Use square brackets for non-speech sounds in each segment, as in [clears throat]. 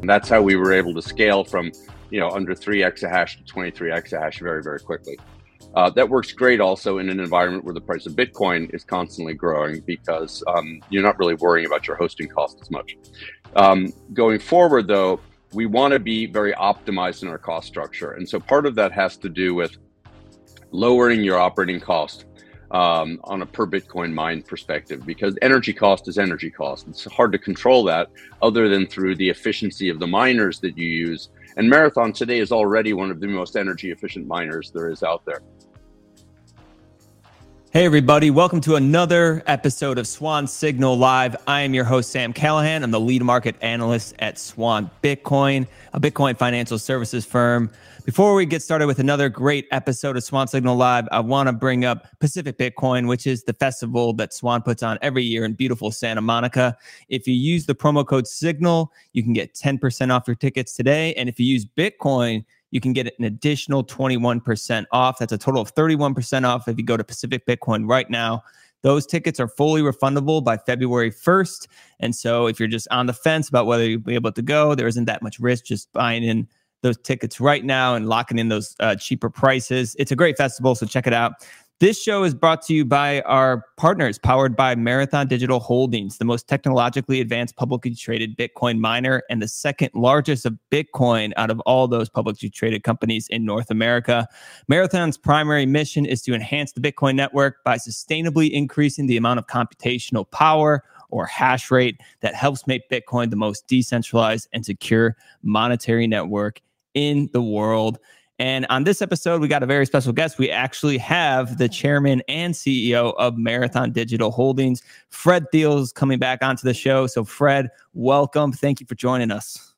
And that's how we were able to scale from, you know, under three exahash to 23 exahash very, very quickly. Uh, that works great also in an environment where the price of Bitcoin is constantly growing because um, you're not really worrying about your hosting cost as much. Um, going forward, though, we want to be very optimized in our cost structure. And so part of that has to do with lowering your operating cost um, on a per Bitcoin mine perspective because energy cost is energy cost. It's hard to control that other than through the efficiency of the miners that you use. And Marathon today is already one of the most energy efficient miners there is out there. Hey, everybody, welcome to another episode of Swan Signal Live. I am your host, Sam Callahan. I'm the lead market analyst at Swan Bitcoin, a Bitcoin financial services firm. Before we get started with another great episode of Swan Signal Live, I want to bring up Pacific Bitcoin, which is the festival that Swan puts on every year in beautiful Santa Monica. If you use the promo code SIGNAL, you can get 10% off your tickets today. And if you use Bitcoin, you can get an additional 21% off. That's a total of 31% off if you go to Pacific Bitcoin right now. Those tickets are fully refundable by February 1st. And so if you're just on the fence about whether you'll be able to go, there isn't that much risk just buying in those tickets right now and locking in those uh, cheaper prices. It's a great festival, so check it out. This show is brought to you by our partners, powered by Marathon Digital Holdings, the most technologically advanced publicly traded Bitcoin miner and the second largest of Bitcoin out of all those publicly traded companies in North America. Marathon's primary mission is to enhance the Bitcoin network by sustainably increasing the amount of computational power or hash rate that helps make Bitcoin the most decentralized and secure monetary network in the world. And on this episode, we got a very special guest. We actually have the chairman and CEO of Marathon Digital Holdings, Fred Thiel's coming back onto the show. So, Fred, welcome. Thank you for joining us.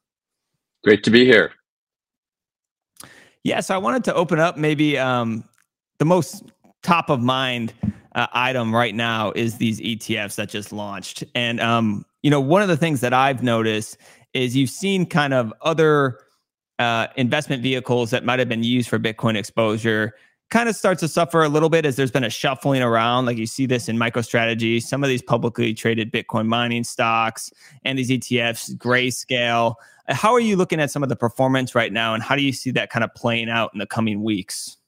Great to be here. Yeah, so I wanted to open up maybe um, the most top of mind uh, item right now is these ETFs that just launched. And, um, you know, one of the things that I've noticed is you've seen kind of other uh, investment vehicles that might have been used for Bitcoin exposure kind of starts to suffer a little bit as there's been a shuffling around. Like you see this in MicroStrategy, some of these publicly traded Bitcoin mining stocks and these ETFs, grayscale. How are you looking at some of the performance right now, and how do you see that kind of playing out in the coming weeks?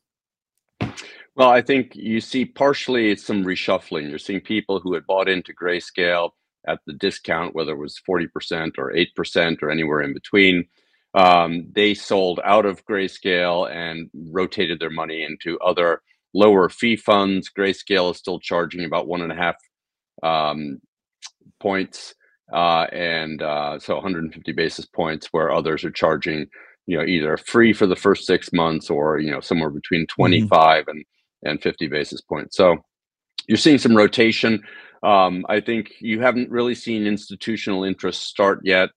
Well, I think you see partially it's some reshuffling. You're seeing people who had bought into grayscale at the discount, whether it was 40% or 8% or anywhere in between um, they sold out of Grayscale and rotated their money into other lower fee funds. Grayscale is still charging about one and a half um, points, uh, and uh, so 150 basis points, where others are charging, you know, either free for the first six months or you know somewhere between mm-hmm. 25 mm-hmm. and and 50 basis points. So you're seeing some rotation. Um, I think you haven't really seen institutional interest start yet.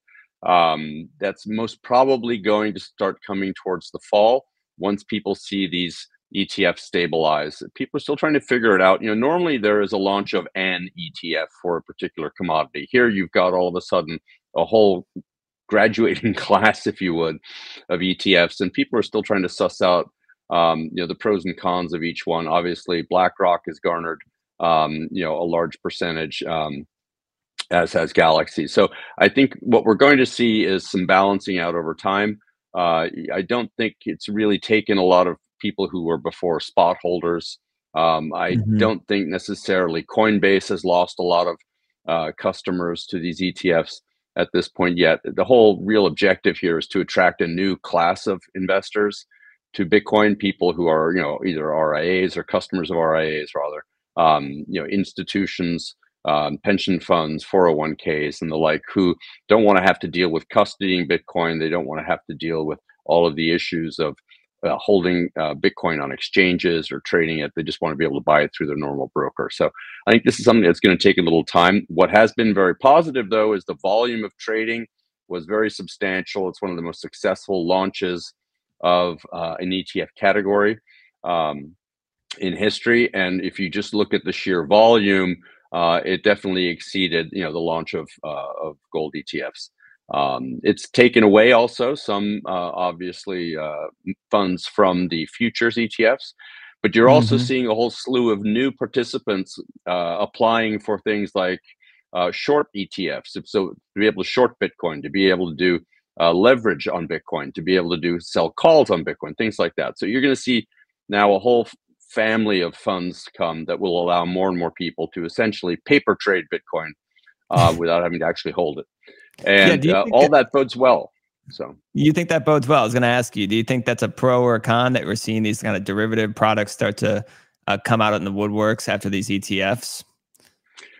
Um, that's most probably going to start coming towards the fall once people see these ETFs stabilize. People are still trying to figure it out. You know, normally there is a launch of an ETF for a particular commodity. Here you've got all of a sudden a whole graduating [laughs] class, if you would, of ETFs, and people are still trying to suss out, um, you know, the pros and cons of each one. Obviously, BlackRock has garnered, um, you know, a large percentage. Um, as has Galaxy. So I think what we're going to see is some balancing out over time. Uh, I don't think it's really taken a lot of people who were before spot holders. Um, I mm-hmm. don't think necessarily Coinbase has lost a lot of uh, customers to these ETFs at this point yet. The whole real objective here is to attract a new class of investors to Bitcoin, people who are, you know, either RIAs or customers of RIAs rather, um, you know, institutions um, pension funds, 401ks, and the like, who don't want to have to deal with custodying Bitcoin. They don't want to have to deal with all of the issues of uh, holding uh, Bitcoin on exchanges or trading it. They just want to be able to buy it through their normal broker. So I think this is something that's going to take a little time. What has been very positive, though, is the volume of trading was very substantial. It's one of the most successful launches of uh, an ETF category um, in history. And if you just look at the sheer volume, uh, it definitely exceeded you know the launch of uh, of gold ETFs. Um, it's taken away also some uh, obviously uh, funds from the futures ETFs, but you're also mm-hmm. seeing a whole slew of new participants uh, applying for things like uh, short ETFs. So to be able to short Bitcoin, to be able to do uh, leverage on Bitcoin, to be able to do sell calls on Bitcoin, things like that. So you're going to see now a whole family of funds come that will allow more and more people to essentially paper trade Bitcoin uh, [laughs] without having to actually hold it. And yeah, uh, all that, that bodes well. So you think that bodes well? I was going to ask you, do you think that's a pro or a con that we're seeing these kind of derivative products start to uh, come out in the woodworks after these ETFs?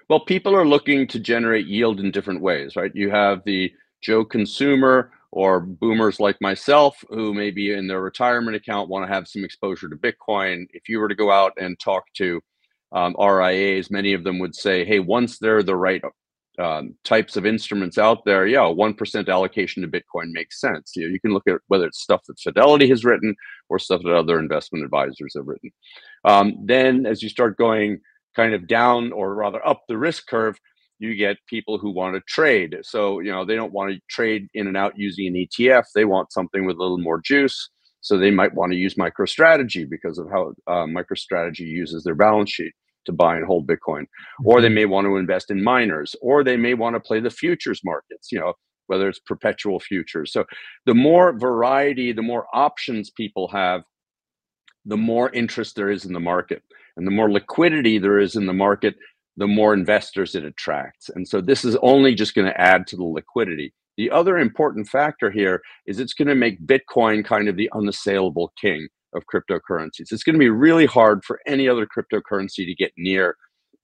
Well, people are looking to generate yield in different ways, right? You have the Joe consumer or boomers like myself who maybe in their retirement account want to have some exposure to Bitcoin. If you were to go out and talk to um, RIAs, many of them would say, hey, once they're the right um, types of instruments out there, yeah, one percent allocation to Bitcoin makes sense. You, know, you can look at whether it's stuff that Fidelity has written or stuff that other investment advisors have written. Um, then, as you start going kind of down or rather up the risk curve, you get people who want to trade. So you know they don't want to trade in and out using an ETF. They want something with a little more juice. So they might want to use MicroStrategy because of how uh, MicroStrategy uses their balance sheet to buy and hold Bitcoin, or they mm-hmm. may want to invest in miners, or they may want to play the futures markets, you know, whether it's perpetual futures. So the more variety, the more options people have, the more interest there is in the market. And the more liquidity there is in the market, the more investors it attracts. And so this is only just going to add to the liquidity. The other important factor here is it's going to make Bitcoin kind of the unassailable king of cryptocurrencies. It's going to be really hard for any other cryptocurrency to get near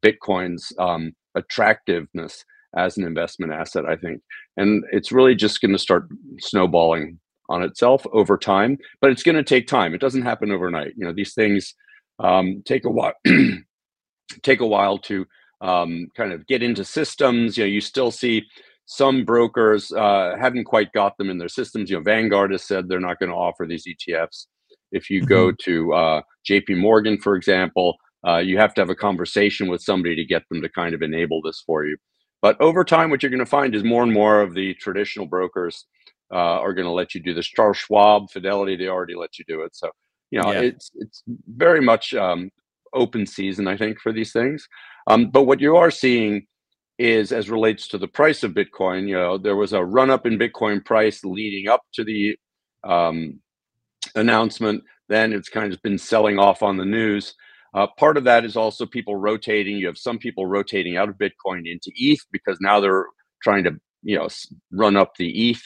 Bitcoin's um, attractiveness as an investment asset, I think. And it's really just going to start snowballing on itself over time, but it's going to take time. It doesn't happen overnight. You know, these things um, take a while. [clears throat] take a while to um, kind of get into systems. You know, you still see some brokers uh, haven't quite got them in their systems. You know, Vanguard has said they're not going to offer these ETFs. If you go mm-hmm. to uh, JP Morgan, for example, uh, you have to have a conversation with somebody to get them to kind of enable this for you. But over time, what you're going to find is more and more of the traditional brokers uh, are going to let you do this. Charles Schwab, Fidelity, they already let you do it. So you know, yeah. it's it's very much um, open season, I think, for these things. Um, but what you are seeing is, as relates to the price of Bitcoin, you know, there was a run up in Bitcoin price leading up to the um, announcement. Then it's kind of been selling off on the news. Uh, part of that is also people rotating. You have some people rotating out of Bitcoin into ETH because now they're trying to, you know, run up the ETH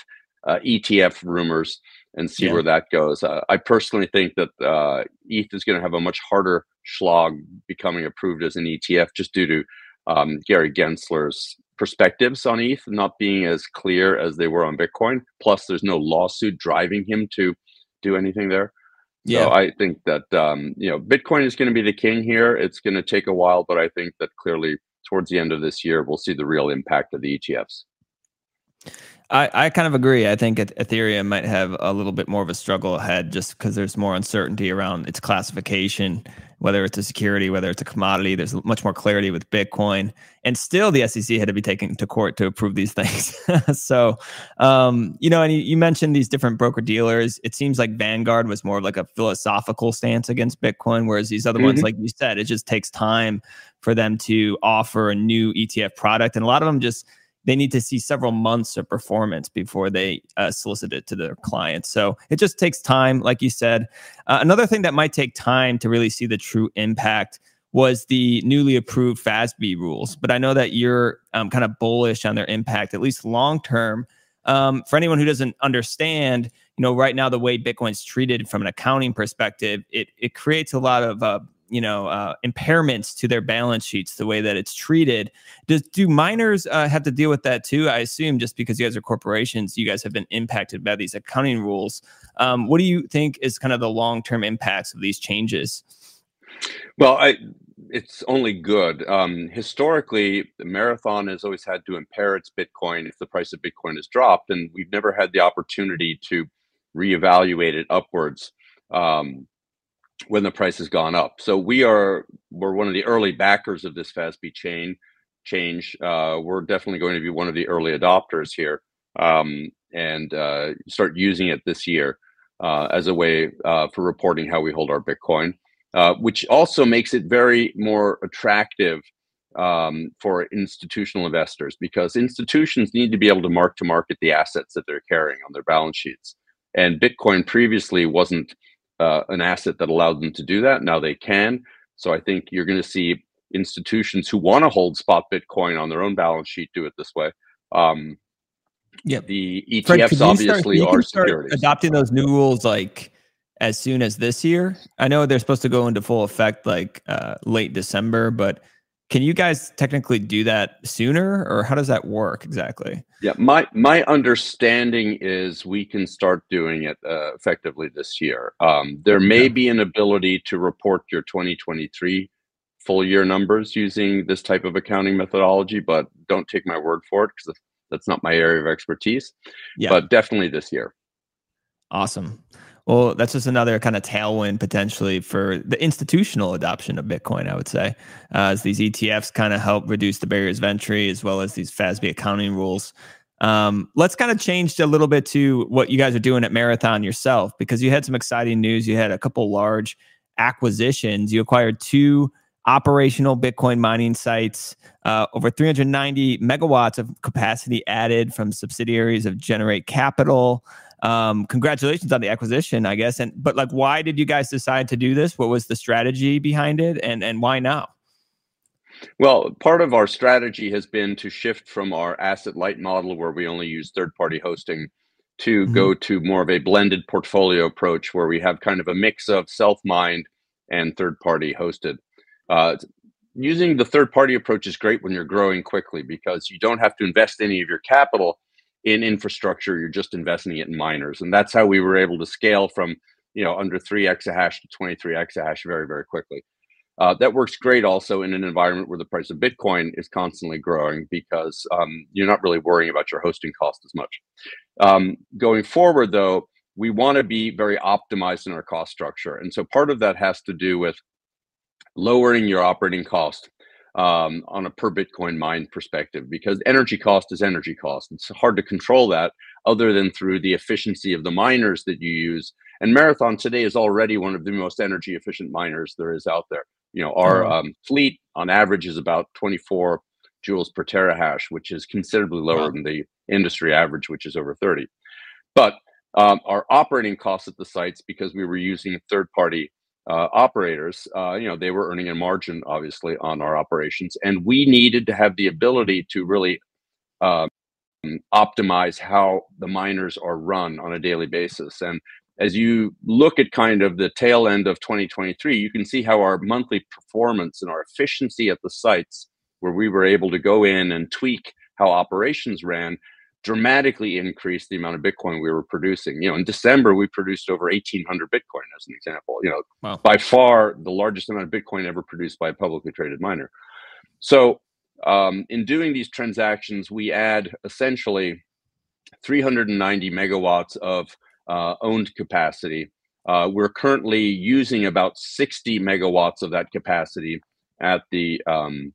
uh, ETF rumors and see yeah. where that goes. Uh, I personally think that uh, ETH is going to have a much harder slog becoming approved as an ETF just due to um, Gary Gensler's perspectives on ETH not being as clear as they were on Bitcoin. Plus, there's no lawsuit driving him to do anything there. Yeah. So I think that um, you know Bitcoin is going to be the king here. It's going to take a while, but I think that clearly towards the end of this year we'll see the real impact of the ETFs. I, I kind of agree. I think Ethereum might have a little bit more of a struggle ahead just because there's more uncertainty around its classification, whether it's a security, whether it's a commodity. There's much more clarity with Bitcoin. And still, the SEC had to be taken to court to approve these [laughs] things. so, um, you know, and you, you mentioned these different broker dealers. It seems like Vanguard was more of like a philosophical stance against Bitcoin, whereas these other mm-hmm. ones, like you said, it just takes time for them to offer a new ETF product. And a lot of them just, they need to see several months of performance before they uh, solicit it to their clients. So it just takes time, like you said. Uh, another thing that might take time to really see the true impact was the newly approved FASB rules. But I know that you're um, kind of bullish on their impact, at least long term. Um, for anyone who doesn't understand, you know, right now the way Bitcoin's treated from an accounting perspective, it it creates a lot of uh, you know uh, impairments to their balance sheets the way that it's treated. Does do miners uh, have to deal with that too? I assume just because you guys are corporations you guys have been impacted by these accounting rules. Um, what do you think is kind of the long-term impacts of these changes? Well i it's only good. Um, historically marathon has always had to impair its bitcoin if the price of bitcoin has dropped and we've never had the opportunity to reevaluate it upwards. Um, when the price has gone up. So we are we're one of the early backers of this FASB chain change. Uh, we're definitely going to be one of the early adopters here um, and uh, start using it this year uh, as a way uh, for reporting how we hold our Bitcoin, uh, which also makes it very more attractive um, for institutional investors because institutions need to be able to mark to market the assets that they're carrying on their balance sheets. And Bitcoin previously wasn't uh, an asset that allowed them to do that. Now they can. So I think you're going to see institutions who want to hold spot Bitcoin on their own balance sheet do it this way. Um, yeah, the ETFs Fred, obviously start, are securities. Adopting those new rules like as soon as this year. I know they're supposed to go into full effect like uh, late December, but can you guys technically do that sooner, or how does that work exactly? Yeah, my my understanding is we can start doing it uh, effectively this year. Um, there may be an ability to report your 2023 full year numbers using this type of accounting methodology, but don't take my word for it because that's not my area of expertise. Yeah. But definitely this year. Awesome. Well, that's just another kind of tailwind potentially for the institutional adoption of Bitcoin, I would say, uh, as these ETFs kind of help reduce the barriers of entry as well as these FASB accounting rules. Um, let's kind of change a little bit to what you guys are doing at Marathon yourself, because you had some exciting news. You had a couple large acquisitions. You acquired two operational Bitcoin mining sites, uh, over 390 megawatts of capacity added from subsidiaries of Generate Capital um, congratulations on the acquisition, I guess. And but like, why did you guys decide to do this? What was the strategy behind it, and and why now? Well, part of our strategy has been to shift from our asset light model, where we only use third party hosting, to mm-hmm. go to more of a blended portfolio approach, where we have kind of a mix of self mined and third party hosted. Uh, using the third party approach is great when you're growing quickly because you don't have to invest any of your capital in infrastructure, you're just investing it in miners. And that's how we were able to scale from, you know, under three exahash to 23 exahash very, very quickly. Uh, that works great also in an environment where the price of Bitcoin is constantly growing because um, you're not really worrying about your hosting cost as much. Um, going forward, though, we want to be very optimized in our cost structure. And so part of that has to do with lowering your operating cost um, on a per Bitcoin mine perspective because energy cost is energy cost. It's hard to control that other than through the efficiency of the miners that you use. And Marathon today is already one of the most energy efficient miners there is out there. You know, our mm-hmm. um, fleet on average is about 24 joules per terahash, which is considerably lower wow. than the industry average, which is over 30. But um, our operating costs at the sites, because we were using third party uh, operators, uh, you know, they were earning a margin, obviously, on our operations, and we needed to have the ability to really um, optimize how the miners are run on a daily basis. And as you look at kind of the tail end of 2023, you can see how our monthly performance and our efficiency at the sites, where we were able to go in and tweak how operations ran, dramatically increased the amount of Bitcoin we were producing. You know, in December we produced over 1,800 Bitcoin, as an example. You know, wow. by far the largest amount of Bitcoin ever produced by a publicly traded miner. So, um, in doing these transactions, we add essentially 390 megawatts of uh, owned capacity. Uh, we're currently using about 60 megawatts of that capacity at the um,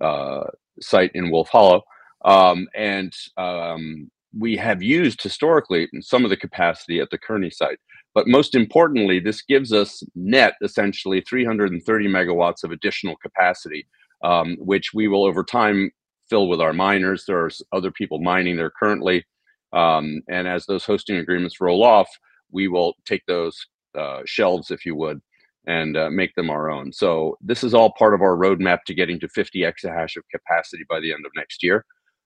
uh, site in Wolf Hollow. Um, and um, we have used historically some of the capacity at the Kearney site. But most importantly, this gives us net essentially 330 megawatts of additional capacity, um, which we will over time fill with our miners. There are other people mining there currently. Um, and as those hosting agreements roll off, we will take those uh, shelves, if you would, and uh, make them our own. So this is all part of our roadmap to getting to 50 exahash of capacity by the end of next year.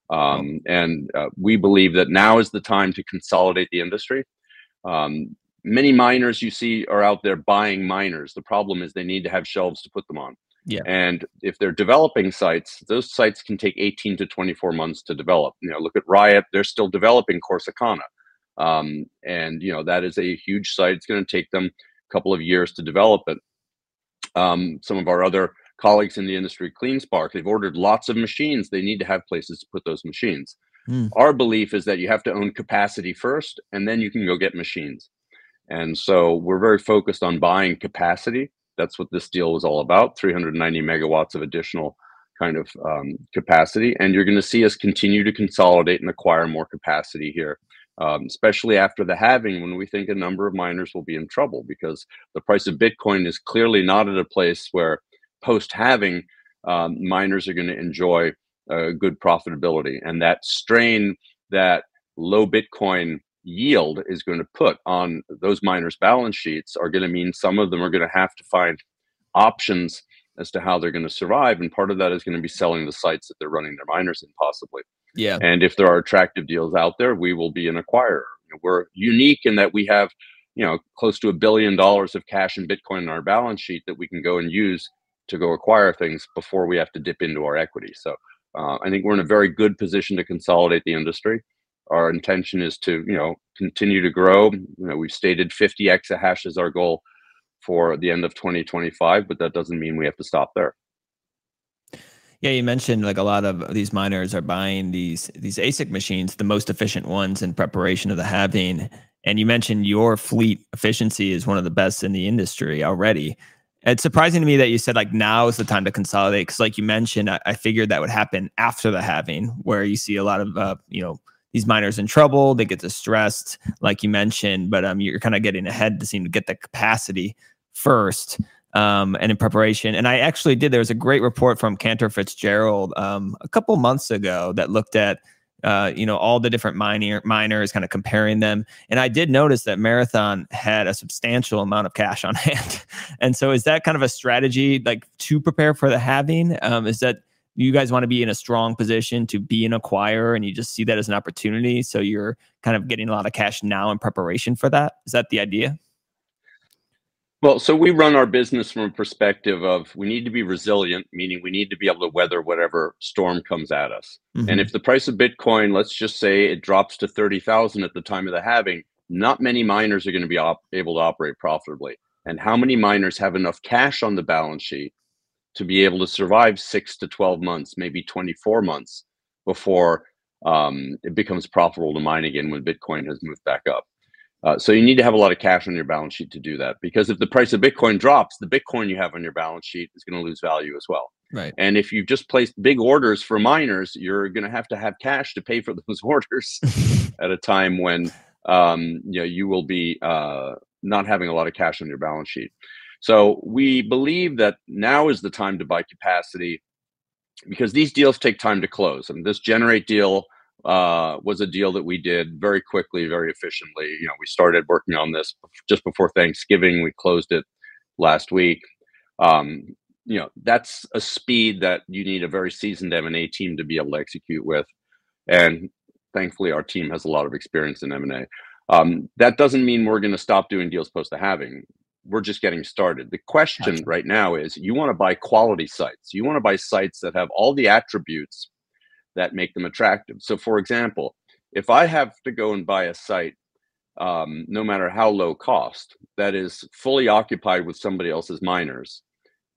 Um, and uh, we believe that now is the time to consolidate the industry. Um, many miners you see are out there buying miners. The problem is they need to have shelves to put them on. Yeah. And if they're developing sites, those sites can take 18 to 24 months to develop. You know, look at Riot, they're still developing Corsicana. Um, and, you know, that is a huge site. It's going to take them a couple of years to develop it. Um, some of our other colleagues in the industry, CleanSpark, they've ordered lots of machines. They need to have places to put those machines. Mm. Our belief is that you have to own capacity first, and then you can go get machines. And so we're very focused on buying capacity. That's what this deal was all about 390 megawatts of additional kind of um, capacity. And you're going to see us continue to consolidate and acquire more capacity here, um, especially after the halving when we think a number of miners will be in trouble because the price of Bitcoin is clearly not at a place where post halving um, miners are going to enjoy uh, good profitability. And that strain that low Bitcoin yield is going to put on those miners' balance sheets are going to mean some of them are going to have to find options as to how they're going to survive. And part of that is going to be selling the sites that they're running their miners in, possibly. Yeah. And if there are attractive deals out there, we will be an acquirer. We're unique in that we have, you know, close to a billion dollars of cash and Bitcoin in our balance sheet that we can go and use to go acquire things before we have to dip into our equity. So uh, I think we're in a very good position to consolidate the industry. Our intention is to, you know, continue to grow. You know, we've stated 50 exahash as our goal for the end of 2025, but that doesn't mean we have to stop there. Yeah, you mentioned like a lot of these miners are buying these these ASIC machines, the most efficient ones in preparation of the halving. And you mentioned your fleet efficiency is one of the best in the industry already. It's surprising to me that you said like now is the time to consolidate because, like you mentioned, I, I, figured that would happen after the halving, where you see a lot of uh, you know these miners in trouble, they get distressed, like you mentioned, but um, you're kind of getting ahead to seem to get the capacity first um, and in preparation. And I actually did. There was a great report from Cantor Fitzgerald um, a couple months ago that looked at uh, you know all the different miner miners, kind of comparing them. And I did notice that Marathon had a substantial amount of cash on [laughs] hand. and so, is that kind of a strategy like to prepare for the halving? Um, is that you guys want to be in a strong position to be an acquirer and you just see that as an opportunity so you're kind of getting a lot of cash now in preparation for that is that the idea well, so we run our business from a perspective of we need to be resilient, meaning we need to be able to weather whatever storm comes at us. Mm-hmm. And if the price of Bitcoin, let's just say it drops to 30,000 at the time of the halving, not many miners are going to be op- able to operate profitably. And how many miners have enough cash on the balance sheet to be able to survive six to 12 months, maybe 24 months before um, it becomes profitable to mine again when Bitcoin has moved back up? Uh, so you need to have a lot of cash on your balance sheet to do that because if the price of Bitcoin drops, the Bitcoin you have on your balance sheet is going to lose value as well. Right. And if you've just placed big orders for miners, you're going to have to have cash to pay for [laughs] those orders [laughs] at a time when um, you know you will be uh, not having a lot of cash on your balance sheet. So we believe that now is the time to buy capacity because these deals take time to close. And this generate deal uh, was a deal that we did very quickly, very efficiently. You know, we started working on this just before Thanksgiving. We closed it last week. Um, you know, that's a speed that you need a very seasoned M&A team to be able to execute with. And thankfully, our team has a lot of experience in M&A. Um, that doesn't mean we're going to stop doing deals post to having. We're just getting started. The question gotcha. right now is you want to buy quality sites. You want to buy sites that have all the attributes that make them attractive. So, for example, if I have to go and buy a site, um, no matter how low cost, that is fully occupied with somebody else's miners,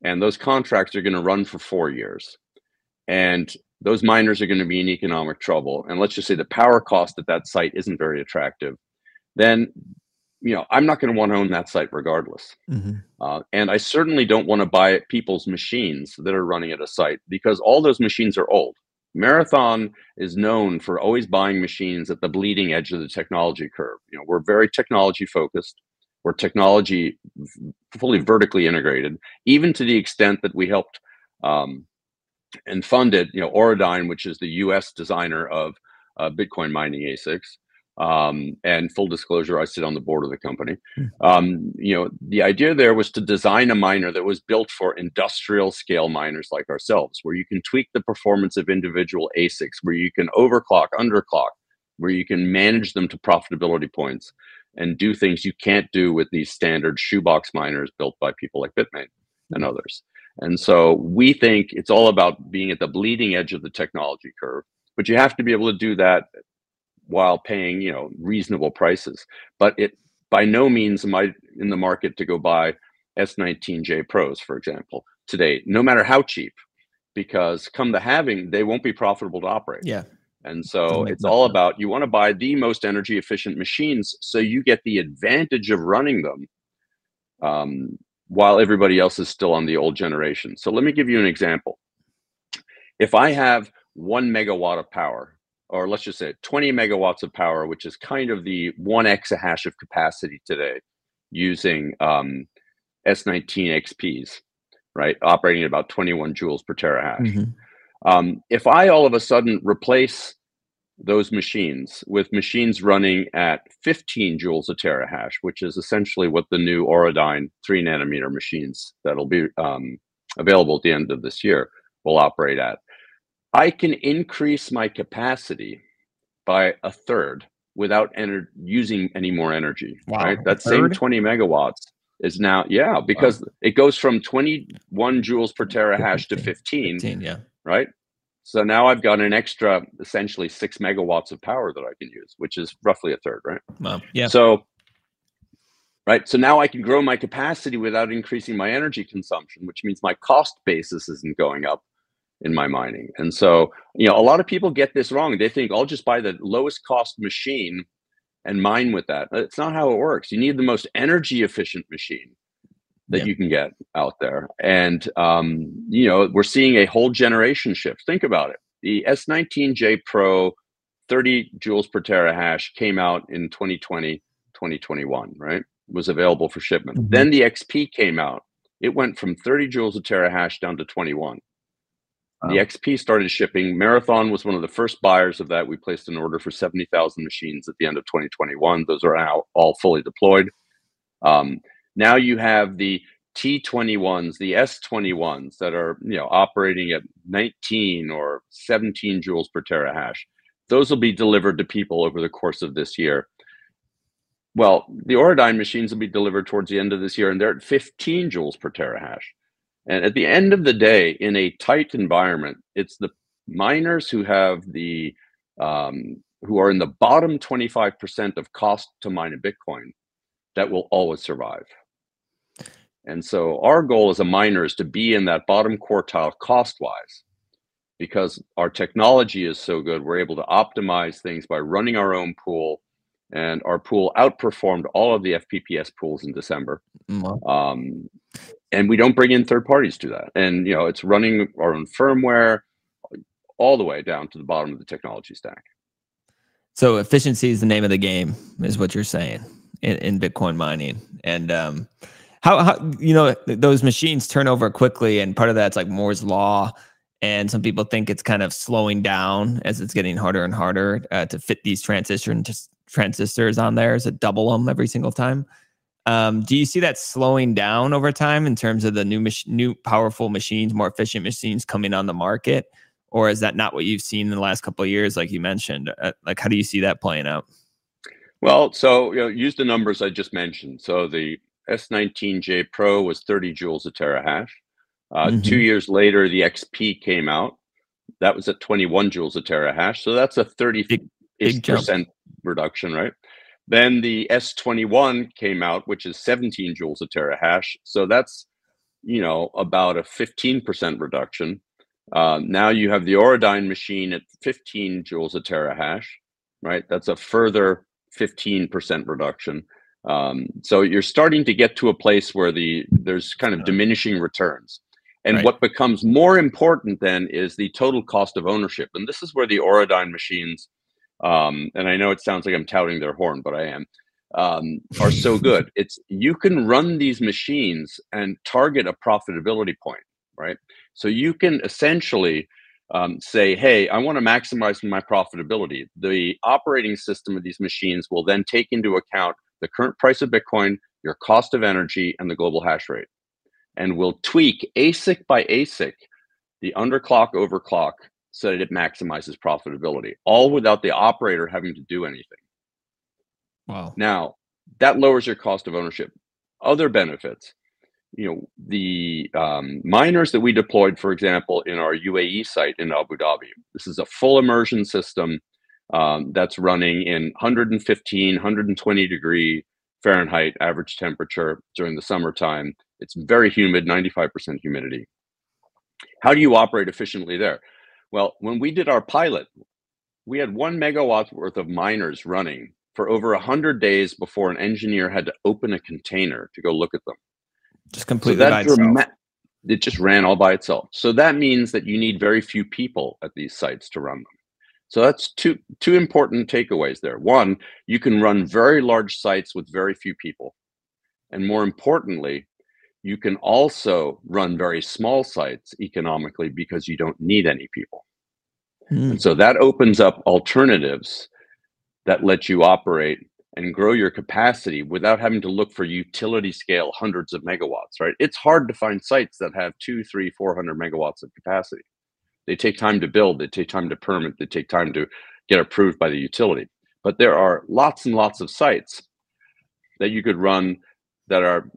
and those contracts are going to run for four years, and those miners are going to be in economic trouble, and let's just say the power cost at that site isn't very attractive, then you know i'm not going to want to own that site regardless mm-hmm. uh, and i certainly don't want to buy people's machines that are running at a site because all those machines are old Marathon is known for always buying machines at the bleeding edge of the technology curve. You know, we're very technology focused. We're technology fully vertically integrated, even to the extent that we helped um, and funded, you know, Auradine, which is the U.S. designer of uh, Bitcoin mining ASICs, um, and full disclosure, I sit on the board of the company. Hmm. Um, you know, the idea there was to design a miner that was built for industrial scale miners like ourselves, where you can tweak the performance of individual ASICs, where you can overclock, underclock, where you can manage them to profitability points and do things you can't do with these standard shoebox miners built by people like Bitmain and hmm. others. And so we think it's all about being at the bleeding edge of the technology curve, but you have to be able to do that while paying you know reasonable prices. But it by no means am I in the market to go buy S19J Pros, for example, today, no matter how cheap, because come the halving, they won't be profitable to operate. Yeah. And so it's all sense. about you want to buy the most energy efficient machines so you get the advantage of running them um, while everybody else is still on the old generation. So let me give you an example. If I have one megawatt of power or let's just say 20 megawatts of power, which is kind of the one exahash of capacity today using um, S19 XPs. right? Operating at about 21 joules per terahash. Mm-hmm. Um, if I all of a sudden replace those machines with machines running at 15 joules a terahash, which is essentially what the new Auradine three nanometer machines that'll be um, available at the end of this year will operate at. I can increase my capacity by a third without ener- using any more energy. Wow, right, that same 20 megawatts is now yeah because wow. it goes from 21 joules per terahash 15, to 15, 15 yeah right so now I've got an extra, essentially six megawatts of power that I can use, which is roughly a third, right? Wow. Yeah. So, right. So now I can grow my capacity without increasing my energy consumption, which means my cost basis isn't going up in my mining. And so, you know, a lot of people get this wrong. They think I'll just buy the lowest cost machine and mine with that. It's not how it works. You need the most energy efficient machine that you can get out there. And, um, you know, we're seeing a whole generation shift. Think about it. The S19J Pro 30 joules per terahash came out in 2020, 2021, right? Was available for shipment. Mm-hmm. Then the XP came out. It went from 30 joules a terahash down to 21. Wow. The XP started shipping. Marathon was one of the first buyers of that. We placed an order for 70,000 machines at the end of 2021. Those are now all fully deployed. Um, now you have the T21s, the S21s that are you know operating at 19 or 17 joules per terahash. Those will be delivered to people over the course of this year. Well, the Auradine machines will be delivered towards the end of this year, and they're at 15 joules per terahash. And at the end of the day, in a tight environment, it's the miners who have the um, who are in the bottom 25% of cost to mine a Bitcoin that will always survive. And so our goal as a miner is to be in that bottom quartile cost wise because our technology is so good. We're able to optimize things by running our own pool. And our pool outperformed all of the FPPS pools in December. Mm-hmm. Um, and we don't bring in third parties to that. And, you know, it's running our own firmware all the way down to the bottom of the technology stack. So efficiency is the name of the game, is what you're saying in, in Bitcoin mining. And, um, how, how you know those machines turn over quickly, and part of that's like Moore's law. And some people think it's kind of slowing down as it's getting harder and harder uh, to fit these transistor transistors on there to double them every single time. Um, do you see that slowing down over time in terms of the new mach- new powerful machines, more efficient machines coming on the market, or is that not what you've seen in the last couple of years, like you mentioned? Uh, like, how do you see that playing out? Well, so you know, use the numbers I just mentioned. So the S19J Pro was 30 joules a terahash. Uh, mm-hmm. Two years later, the XP came out. That was at 21 joules a terahash. So that's a 30 percent reduction, right? Then the S21 came out, which is 17 joules a terahash. So that's, you know, about a 15% reduction. Uh, now you have the Auradine machine at 15 joules a terahash, right? That's a further 15% reduction. Um, so you're starting to get to a place where the there's kind of diminishing returns. And right. what becomes more important then is the total cost of ownership. And this is where the Auradine machines, um, and I know it sounds like I'm touting their horn, but I am, um, are so [laughs] good. It's you can run these machines and target a profitability point, right? So you can essentially um, say, hey, I want to maximize my profitability. The operating system of these machines will then take into account the current price of Bitcoin, your cost of energy, and the global hash rate. And we'll tweak ASIC by ASIC the underclock overclock so that it maximizes profitability, all without the operator having to do anything. Wow. Now, that lowers your cost of ownership. Other benefits, you know, the um, miners that we deployed, for example, in our UAE site in Abu Dhabi, this is a full immersion system um, that's running in 115, 120 degree Fahrenheit average temperature during the summertime. It's very humid, 95% humidity. How do you operate efficiently there? Well, when we did our pilot, we had one megawatt worth of miners running for over 100 days before an engineer had to open a container to go look at them. Just completely so by itself. It just ran all by itself. So that means that you need very few people at these sites to run them. So that's two two important takeaways there. One, you can run very large sites with very few people. And more importantly, you can also run very small sites economically because you don't need any people. Mm. And so that opens up alternatives that let you operate and grow your capacity without having to look for utility scale hundreds of megawatts, right? It's hard to find sites that have two, three, 400 megawatts of capacity. They take time to build, they take time to permit, they take time to get approved by the utility. But there are lots and lots of sites that you could run that are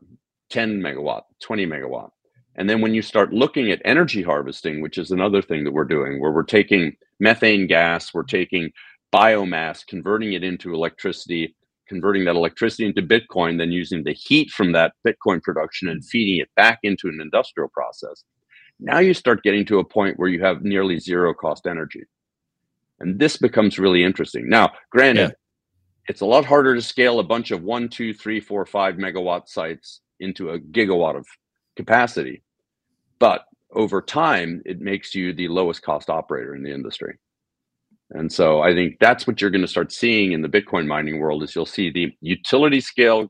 10 megawatt, 20 megawatt. And then when you start looking at energy harvesting, which is another thing that we're doing, where we're taking methane gas, we're taking biomass, converting it into electricity, converting that electricity into Bitcoin, then using the heat from that Bitcoin production and feeding it back into an industrial process. Now you start getting to a point where you have nearly zero cost energy. And this becomes really interesting. Now, granted, yeah. it's a lot harder to scale a bunch of one, two, three, four, five megawatt sites into a gigawatt of capacity. But over time, it makes you the lowest cost operator in the industry. And so I think that's what you're going to start seeing in the Bitcoin mining world is you'll see the utility scale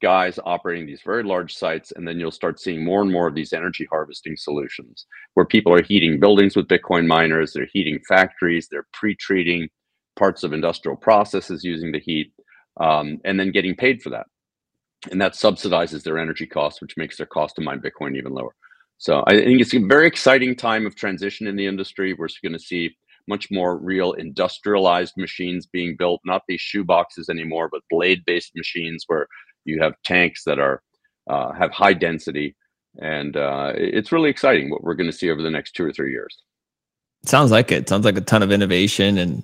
guys operating these very large sites and then you'll start seeing more and more of these energy harvesting solutions where people are heating buildings with Bitcoin miners, they're heating factories, they're pre-treating parts of industrial processes using the heat um, and then getting paid for that and that subsidizes their energy costs, which makes their cost to mine Bitcoin even lower. So I think it's a very exciting time of transition in the industry. We're going to see much more real industrialized machines being built, not these shoe boxes anymore, but blade-based machines where you have tanks that are uh, have high density, and uh, it's really exciting what we're going to see over the next two or three years. Sounds like it. Sounds like a ton of innovation and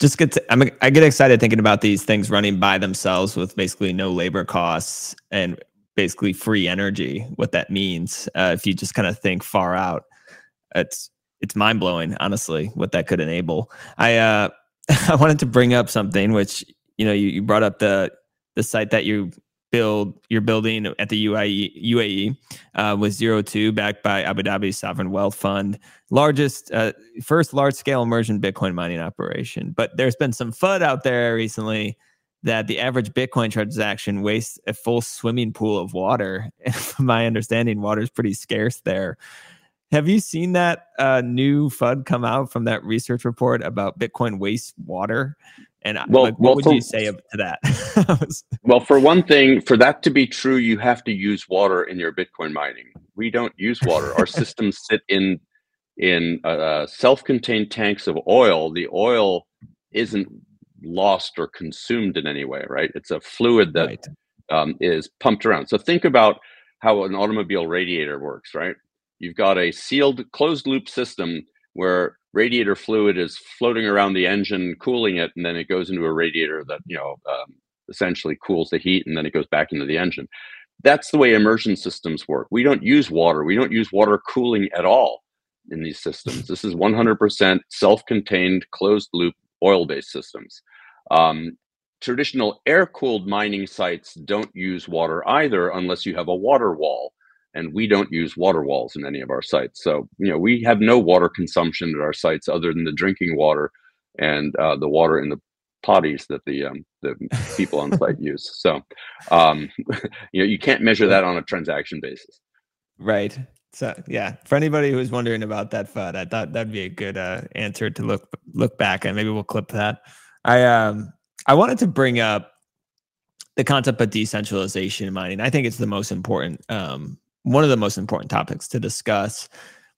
just get I'm, I get excited thinking about these things running by themselves with basically no labor costs and basically free energy. What that means, uh, if you just kind of think far out, it's it's mind blowing, honestly, what that could enable. I uh, [laughs] I wanted to bring up something which you know you, you brought up the the site that you build you're building at the UAE UAE uh, with Zero Two, backed by Abu Dhabi Sovereign Wealth Fund, largest uh, first large scale immersion Bitcoin mining operation. But there's been some FUD out there recently that the average Bitcoin transaction wastes a full swimming pool of water. [laughs] From my understanding, water is pretty scarce there. Have you seen that uh, new FUD come out from that research report about Bitcoin waste water? And well, like, what well, would for, you say to that? [laughs] well, for one thing, for that to be true, you have to use water in your Bitcoin mining. We don't use water. Our [laughs] systems sit in in uh, self-contained tanks of oil. The oil isn't lost or consumed in any way, right? It's a fluid that right. um, is pumped around. So think about how an automobile radiator works, right? You've got a sealed, closed-loop system where radiator fluid is floating around the engine, cooling it, and then it goes into a radiator that you know um, essentially cools the heat, and then it goes back into the engine. That's the way immersion systems work. We don't use water. We don't use water cooling at all in these systems. This is 100% self-contained, closed-loop, oil-based systems. Um, traditional air-cooled mining sites don't use water either, unless you have a water wall and we don't use water walls in any of our sites. So, you know, we have no water consumption at our sites other than the drinking water and uh, the water in the potties that the um, the people on site [laughs] use. So, um, [laughs] you know, you can't measure that on a transaction basis. Right. So, yeah, for anybody who's wondering about that FUD, I thought that'd be a good uh, answer to look look back, and maybe we'll clip that. I um I wanted to bring up the concept of decentralization in mining. I think it's the most important um, one of the most important topics to discuss.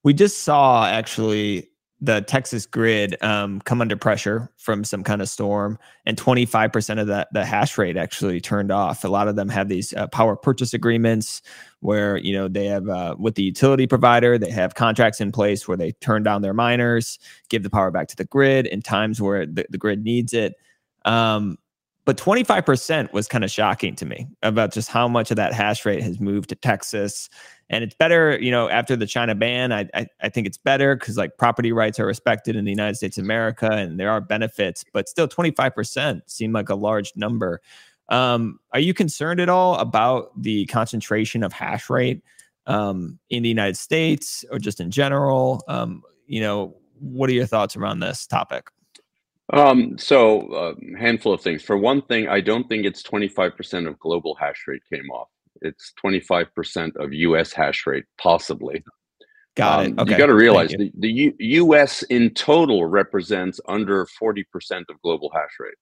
We just saw actually the Texas grid um, come under pressure from some kind of storm, and 25% of that the hash rate actually turned off. A lot of them have these uh, power purchase agreements where you know they have uh, with the utility provider, they have contracts in place where they turn down their miners, give the power back to the grid in times where the, the grid needs it. Um, but 25% was kind of shocking to me about just how much of that hash rate has moved to Texas. And it's better, you know, after the China ban, I, I, I think it's better because like property rights are respected in the United States of America and there are benefits, but still 25% seemed like a large number. Um, are you concerned at all about the concentration of hash rate um, in the United States or just in general? Um, you know, what are your thoughts around this topic? Um, so a uh, handful of things. For one thing, I don't think it's 25% of global hash rate came off. It's 25% of US hash rate, possibly. Got um, it. Okay. You got to realize the, the U- US in total represents under 40% of global hash rate.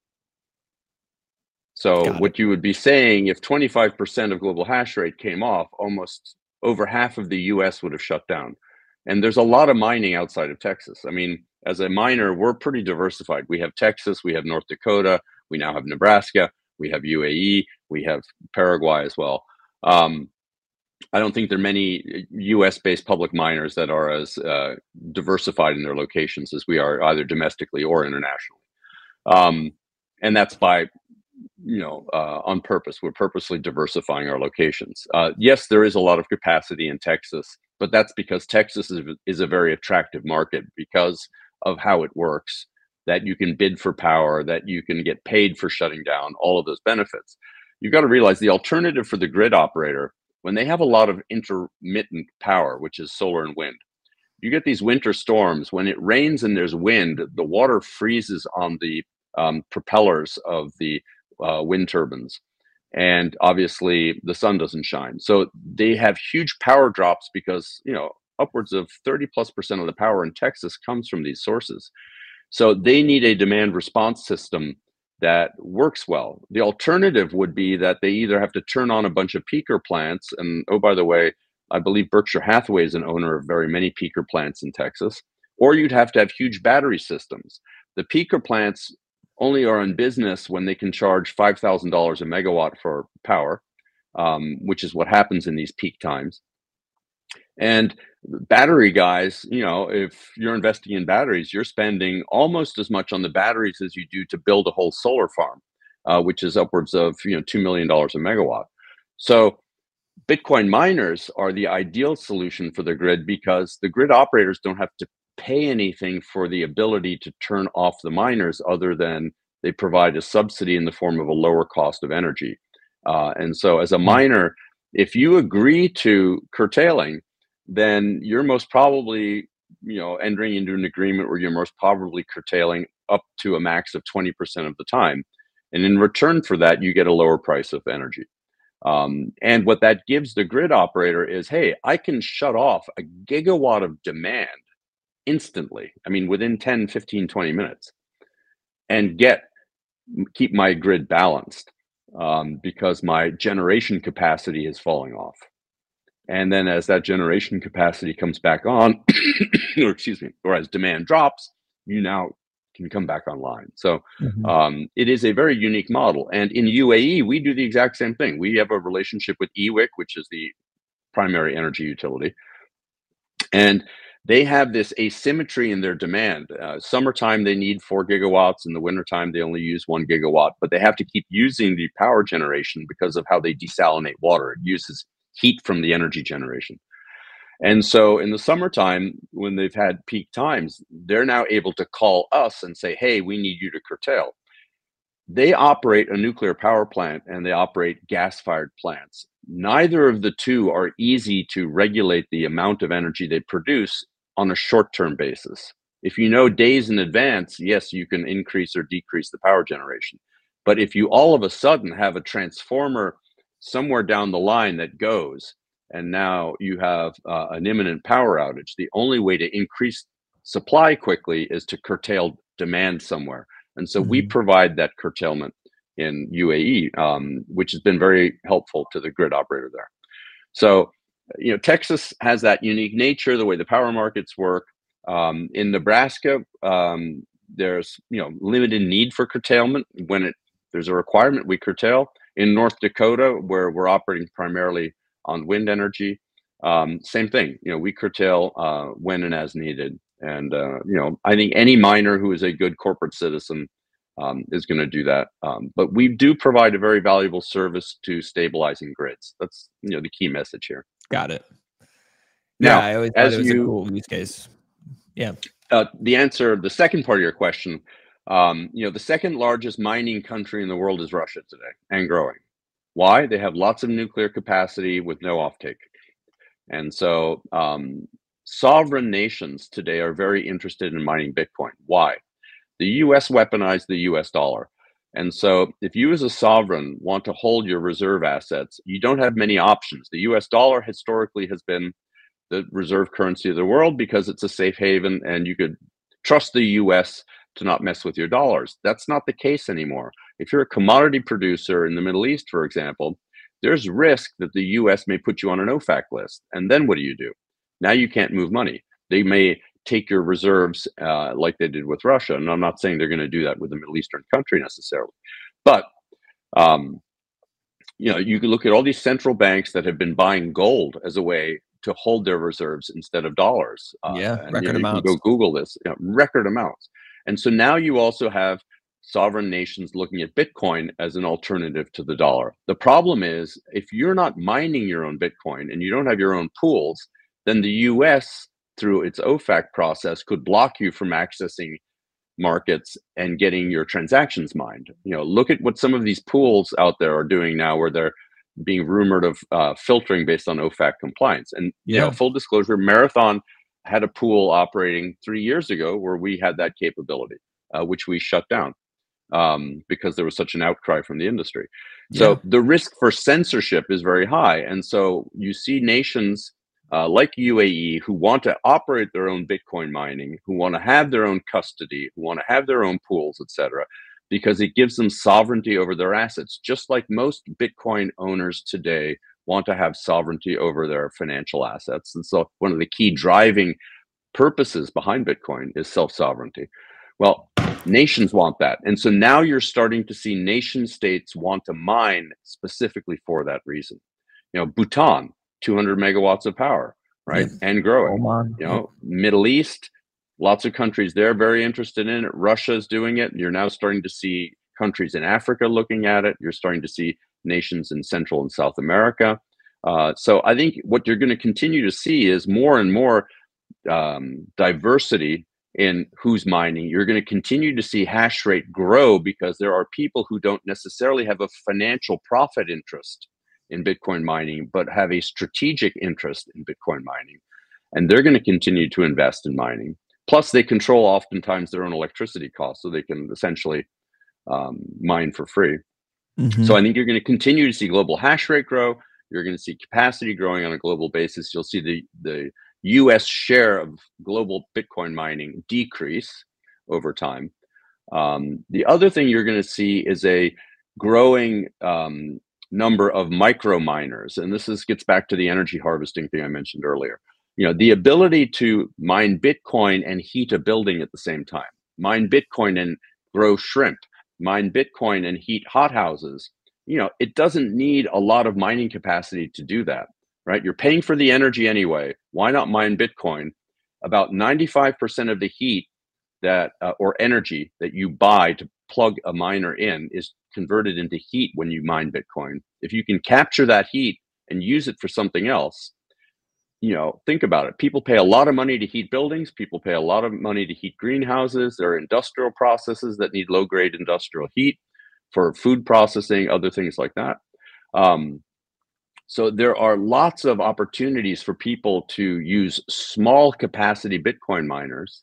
So, got what it. you would be saying if 25% of global hash rate came off, almost over half of the US would have shut down. And there's a lot of mining outside of Texas. I mean, as a miner, we're pretty diversified. We have Texas, we have North Dakota, we now have Nebraska, we have UAE, we have Paraguay as well. Um, I don't think there are many U.S. based public miners that are as uh, diversified in their locations as we are, either domestically or internationally. Um, and that's by, you know, uh, on purpose. We're purposely diversifying our locations. Uh, yes, there is a lot of capacity in Texas, but that's because Texas is, is a very attractive market because of how it works. That you can bid for power, that you can get paid for shutting down, all of those benefits. You've got to realize the alternative for the grid operator when they have a lot of intermittent power, which is solar and wind, you get these winter storms. When it rains and there's wind, the water freezes on the um, propellers of the uh, wind turbines. And obviously, the sun doesn't shine. So they have huge power drops because, you know, upwards of 30 plus percent of the power in Texas comes from these sources. So they need a demand response system that works well. The alternative would be that they either have to turn on a bunch of peaker plants, and oh, by the way, I believe Berkshire Hathaway is an owner of very many peaker plants in Texas, or you'd have to have huge battery systems. The peaker plants only are in business when they can charge $5,000 a megawatt for power, um, which is what happens in these peak times. And battery guys, you know, if you're investing in batteries, you're spending almost as much on the batteries as you do to build a whole solar farm, uh, which is upwards of you know two million dollars a megawatt. So Bitcoin miners are the ideal solution for the grid because the grid operators don't have to pay anything for the ability to turn off the miners other than they provide a subsidy in the form of a lower cost of energy. Uh, and so as a hmm. miner, if you agree to curtailing, then you're most probably you know entering into an agreement where you're most probably curtailing up to a max of 20% of the time. And in return for that you get a lower price of energy. Um, and what that gives the grid operator is hey i can shut off a gigawatt of demand instantly i mean within 10 15 20 minutes and get keep my grid balanced um, because my generation capacity is falling off and then as that generation capacity comes back on, [coughs] or excuse me, or as demand drops, you now can come back online. So mm-hmm. um, it is a very unique model. And in UAE, we do the exact same thing. We have a relationship with EWEC, which is the primary energy utility. And they have this asymmetry in their demand. Uh, summertime, they need four gigawatts. In the wintertime, they only use one gigawatt, but they have to keep using the power generation because of how they desalinate water. It uses heat from the energy generation. And so in the summertime, when they've had peak times, they're now able to call us and say, hey, we need you to curtail. They operate a nuclear power plant and they operate gas fired plants. Neither of the two are easy to regulate the amount of energy they produce on a short term basis. If you know days in advance, yes, you can increase or decrease the power generation. But if you all of a sudden have a transformer somewhere down the line that goes and now you have uh, an imminent power outage the only way to increase supply quickly is to curtail demand somewhere and so mm-hmm. we provide that curtailment in uae um, which has been very helpful to the grid operator there so you know texas has that unique nature the way the power markets work um, in nebraska um, there's you know limited need for curtailment when it there's a requirement we curtail in North Dakota, where we're operating primarily on wind energy, um, same thing. You know, we curtail uh, when and as needed. And uh, you know, I think any miner who is a good corporate citizen um, is going to do that. Um, but we do provide a very valuable service to stabilizing grids. That's you know the key message here. Got it. Now, yeah, I always as it was you, a cool use case. Yeah. Uh, the answer, the second part of your question, um, you know, the second largest mining country in the world is Russia today and growing. Why? They have lots of nuclear capacity with no offtake. And so um, sovereign nations today are very interested in mining Bitcoin. Why? The US weaponized the US dollar. And so, if you as a sovereign want to hold your reserve assets, you don't have many options. The US dollar historically has been the reserve currency of the world because it's a safe haven and you could trust the US to not mess with your dollars. That's not the case anymore. If you're a commodity producer in the Middle East, for example, there's risk that the US may put you on an OFAC list. And then what do you do? Now you can't move money. They may take your reserves uh, like they did with Russia. And I'm not saying they're going to do that with a Middle Eastern country necessarily. But, um, you know, you can look at all these central banks that have been buying gold as a way to hold their reserves instead of dollars. Uh, yeah, and, record you know, amounts. You can go Google this, you know, record amounts. And so now you also have sovereign nations looking at Bitcoin as an alternative to the dollar. The problem is if you're not mining your own Bitcoin and you don't have your own pools, then the US, through its OFAC process, could block you from accessing markets and getting your transactions mined. You know, look at what some of these pools out there are doing now, where they're being rumored of uh, filtering based on OFAC compliance. And yeah. you know, full disclosure, Marathon had a pool operating three years ago where we had that capability, uh, which we shut down um, because there was such an outcry from the industry. So yeah. the risk for censorship is very high. And so you see nations uh, like UAE who want to operate their own Bitcoin mining, who want to have their own custody, who want to have their own pools, etc., because it gives them sovereignty over their assets, just like most Bitcoin owners today want to have sovereignty over their financial assets. And so one of the key driving purposes behind Bitcoin is self sovereignty. Well, nations want that. And so now you're starting to see nation states want to mine specifically for that reason. You know, Bhutan, 200 megawatts of power, right? Yeah. And growing. Oman. You know, Middle East, lots of countries there are very interested in it. Russia's doing it. You're now starting to see countries in Africa looking at it. You're starting to see nations in Central and South America. Uh, so I think what you're going to continue to see is more and more um, diversity in who's mining. You're going to continue to see hash rate grow because there are people who don't necessarily have a financial profit interest in Bitcoin mining, but have a strategic interest in Bitcoin mining. And they're going to continue to invest in mining. Plus, they control oftentimes their own electricity costs, so they can essentially um, mine for free. Mm-hmm. So I think you're going to continue to see global hash rate grow. You're going to see capacity growing on a global basis. You'll see the the U.S. share of global Bitcoin mining decrease over time. Um, the other thing you're going to see is a growing um, number of micro miners, and this is gets back to the energy harvesting thing I mentioned earlier. You know, the ability to mine Bitcoin and heat a building at the same time, mine Bitcoin and grow shrimp, mine Bitcoin and heat hothouses. You know, it doesn't need a lot of mining capacity to do that, right? You're paying for the energy anyway. Why not mine Bitcoin? About 95% of the heat that uh, or energy that you buy to plug a miner in is converted into heat when you mine Bitcoin. If you can capture that heat and use it for something else, you know, think about it. People pay a lot of money to heat buildings. People pay a lot of money to heat greenhouses. There are industrial processes that need low grade industrial heat for food processing, other things like that. Um, so there are lots of opportunities for people to use small capacity Bitcoin miners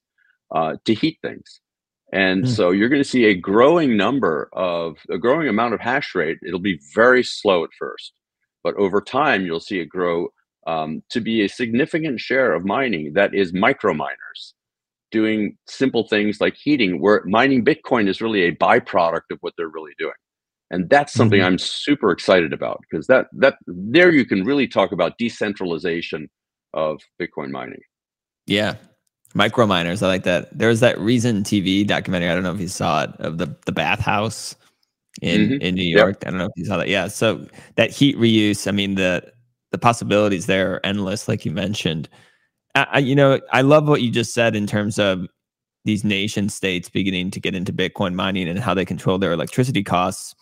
uh, to heat things. And mm. so you're going to see a growing number of a growing amount of hash rate. It'll be very slow at first, but over time, you'll see it grow um, to be a significant share of mining that is micro miners doing simple things like heating, where mining Bitcoin is really a byproduct of what they're really doing. And that's something mm-hmm. I'm super excited about because that that there you can really talk about decentralization of Bitcoin mining. Yeah. Micro miners. I like that. There was that Reason TV documentary. I don't know if you saw it of the the bathhouse in mm-hmm. in New York. Yep. I don't know if you saw that. Yeah. So that heat reuse, I mean, the the possibilities there are endless, like you mentioned. I, you know, I love what you just said in terms of these nation states beginning to get into Bitcoin mining and how they control their electricity costs.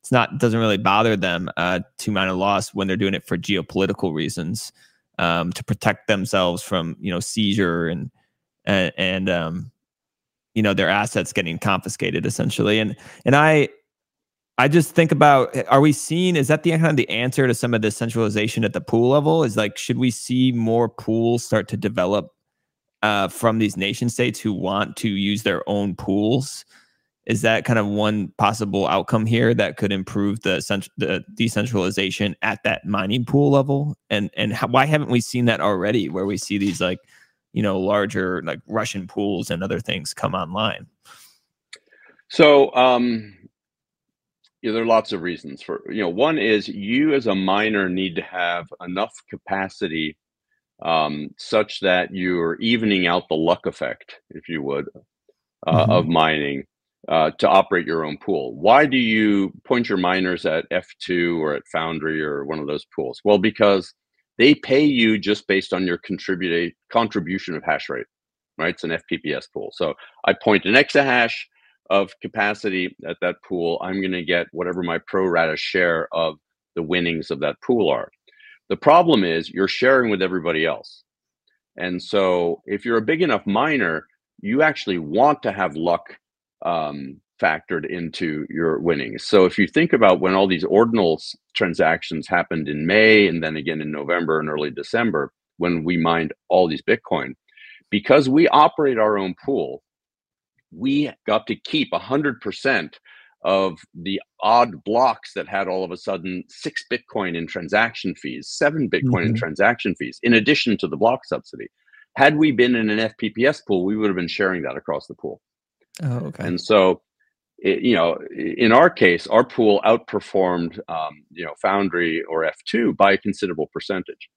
It's not doesn't really bother them uh, to mine a loss when they're doing it for geopolitical reasons um, to protect themselves from you know seizure and and, and um, you know their assets getting confiscated essentially. And and I I just think about are we seeing is that the kind of the answer to some of the centralization at the pool level? Is like should we see more pools start to develop uh, from these nation states who want to use their own pools? Is that kind of one possible outcome here that could improve the the decentralization at that mining pool level? And and how, why haven't we seen that already? Where we see these like you know larger like Russian pools and other things come online. So um, yeah, there are lots of reasons for you know. One is you as a miner need to have enough capacity um, such that you're evening out the luck effect, if you would, uh, mm-hmm. of mining uh, to operate your own pool. Why do you point your miners at F2 or at Foundry or one of those pools? Well, because they pay you just based on your contribution of hash rate, right? It's an FPPS pool. So I point an exahash of capacity at that pool. I'm going to get whatever my pro rata share of the winnings of that pool are. The problem is you're sharing with everybody else. And so if you're a big enough miner, you actually want to have luck um, factored into your winnings. So if you think about when all these ordinal transactions happened in May and then again in November and early December, when we mined all these Bitcoin, because we operate our own pool, we got to keep 100% of the odd blocks that had all of a sudden six Bitcoin in transaction fees, seven Bitcoin mm-hmm. in transaction fees, in addition to the block subsidy. Had we been in an FPPS pool, we would have been sharing that across the pool. Oh, okay. And so, it, you know, in our case, our pool outperformed, um, you know, Foundry or F2 by a considerable percentage.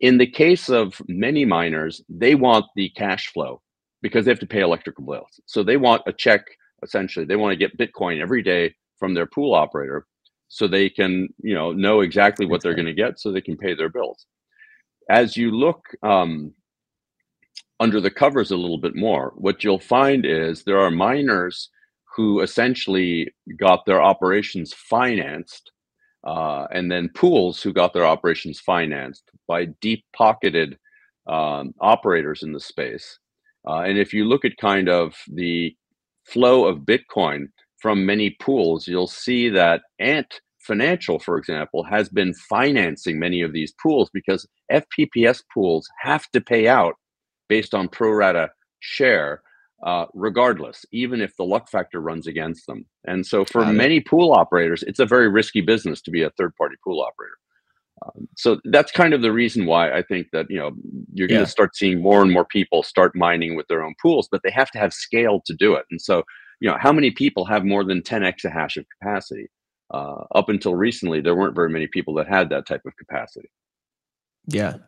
In the case of many miners, they want the cash flow because they have to pay electrical bills. So they want a check essentially. They want to get Bitcoin every day from their pool operator so they can, you know, know exactly what they're going to get so they can pay their bills. As you look um, under the covers a little bit more, what you'll find is there are miners who essentially got their operations financed uh, and then pools who got their operations financed by deep pocketed um, operators in the space. Uh, and if you look at kind of the flow of Bitcoin from many pools, you'll see that Ant Financial, for example, has been financing many of these pools because FPPS pools have to pay out based on pro rata share, uh, regardless, even if the luck factor runs against them. And so, for many pool operators, it's a very risky business to be a third party pool operator. Um, so that's kind of the reason why I think that you know you're going to yeah. start seeing more and more people start mining with their own pools, but they have to have scale to do it. And so, you know, how many people have more than 10 exahash of capacity? Uh, up until recently, there weren't very many people that had that type of capacity. Yeah,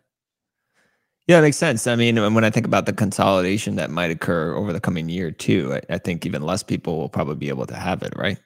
yeah, it makes sense. I mean, when I think about the consolidation that might occur over the coming year too, I, I think even less people will probably be able to have it, right?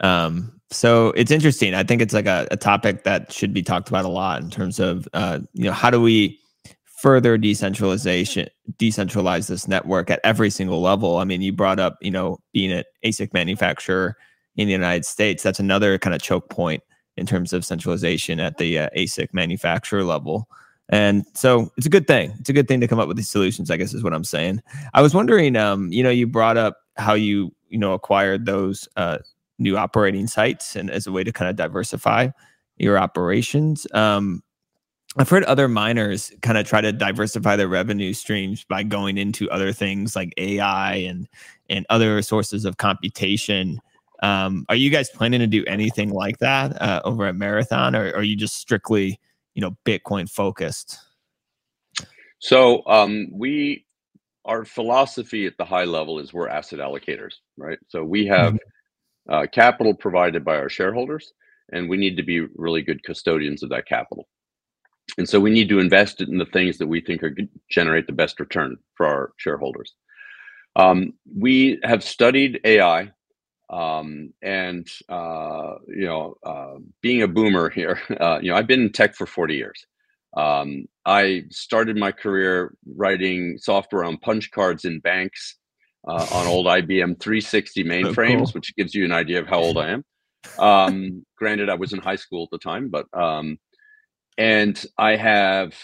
Um, so it's interesting. I think it's like a, a, topic that should be talked about a lot in terms of uh, you know how do we further decentralization decentralize this network at every single level. I mean, you brought up you know being an ASIC manufacturer in the United States. That's another kind of choke point in terms of centralization at the uh, ASIC manufacturer level. And so it's a good thing. It's a good thing to come up with these solutions, I guess is what I'm saying. I was wondering, um, you know, you brought up how you, you know, acquired those uh, new operating sites and as a way to kind of diversify your operations. Um, I've heard other miners kind of try to diversify their revenue streams by going into other things like AI and and other sources of computation. Um, are you guys planning to do anything like that uh, over at Marathon, or, or are you just strictly, you know, Bitcoin focused? So um, we, our philosophy at the high level is we're asset allocators, right? So we have mm-hmm uh, capital provided by our shareholders, and we need to be really good custodians of that capital. And so we need to invest it in the things that we think are generate the best return for our shareholders. Um, we have studied AI, um, and uh, you know, uh, being a boomer here, [laughs] uh, you know, I've been in tech for 40 years. Um, I started my career writing software on punch cards in banks uh, on old IBM 360 [laughs] mainframes, oh, cool. which gives you an idea of how old I am. Um, granted, I was in high school at the time, but um, and I have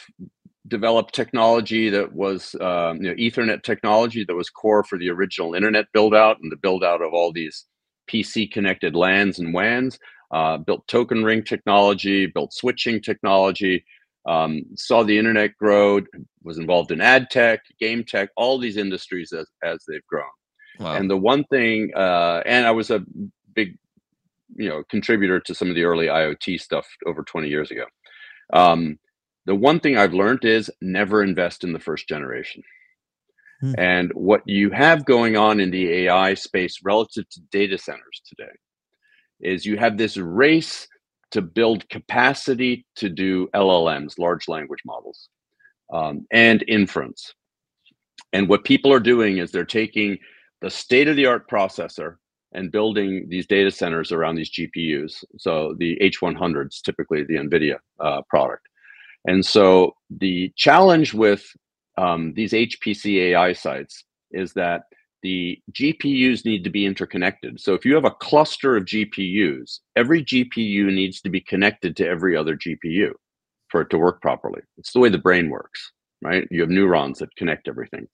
developed technology that was um, you know Ethernet technology that was core for the original internet build out and the build out of all these PC connected LANs and WANs. Uh, built token ring technology, built switching technology, um, saw the internet grow, was involved in ad tech, game tech, all these industries as, as they've grown. Wow. And the one thing, uh, and I was a big, you know, contributor to some of the early IoT stuff over 20 years ago. Um, the one thing I've learned is never invest in the first generation. Hmm. And what you have going on in the AI space relative to data centers today is you have this race to build capacity to do LLMs, large language models, um, and inference. And what people are doing is they're taking the state of the art processor and building these data centers around these GPUs. So the H100s, typically the NVIDIA uh, product. And so the challenge with um, these HPC AI sites is that the GPUs need to be interconnected. So if you have a cluster of GPUs, every GPU needs to be connected to every other GPU for it to work properly. It's the way the brain works, right? You have neurons that connect everything.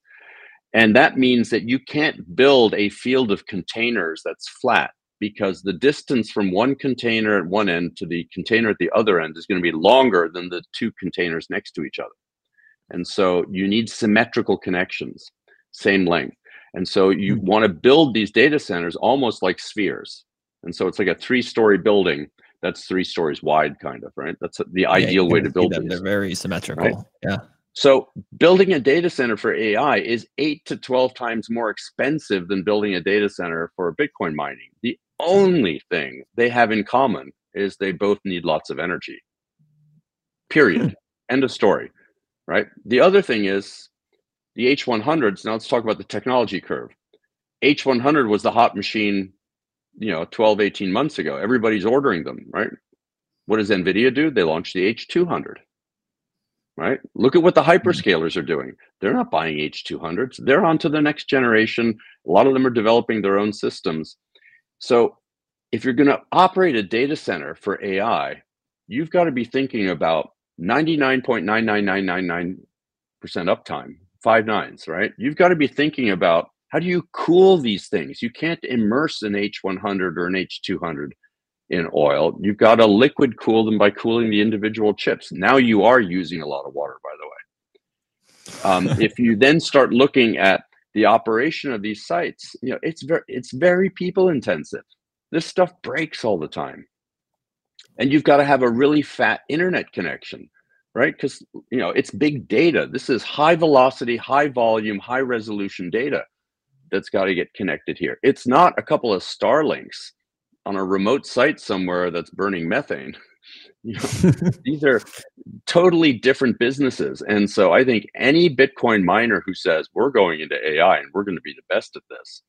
And that means that you can't build a field of containers that's flat because the distance from one container at one end to the container at the other end is going to be longer than the two containers next to each other. And so you need symmetrical connections, same length. And so you mm-hmm. want to build these data centers almost like spheres. And so it's like a three story building that's three stories wide, kind of, right? That's the yeah, ideal way to build them. These, They're very symmetrical. Right? Yeah. So building a data center for AI is eight to 12 times more expensive than building a data center for Bitcoin mining. The only thing they have in common is they both need lots of energy. Period. Hmm. End of story. Right. The other thing is the H100s. Now let's talk about the technology curve. H100 was the hot machine, you know, 12, 18 months ago. Everybody's ordering them, right? What does NVIDIA do? They launched the H200 right? Look at what the hmm. hyperscalers are doing. They're not buying H200s. They're on to the next generation. A lot of them are developing their own systems. So if you're going to operate a data center for AI, you've got to be thinking about 99.99999% uptime, five nines, right? You've got to be thinking about how do you cool these things? You can't immerse an H100 or an H200 in oil. You've got to liquid cool them by cooling the individual chips. Now you are using a lot of water, by the way. Um, [laughs] if you then start looking at the operation of these sites, you know it's very it's very people intensive. This stuff breaks all the time, and you've got to have a really fat internet connection, right? Because you know it's big data. This is high velocity, high volume, high resolution data that's got to get connected here. It's not a couple of Starlinks on a remote site somewhere that's burning methane. [laughs] You know, [laughs] these are totally different businesses. And so I think any Bitcoin miner who says we're going into AI and we're going to be the best at this,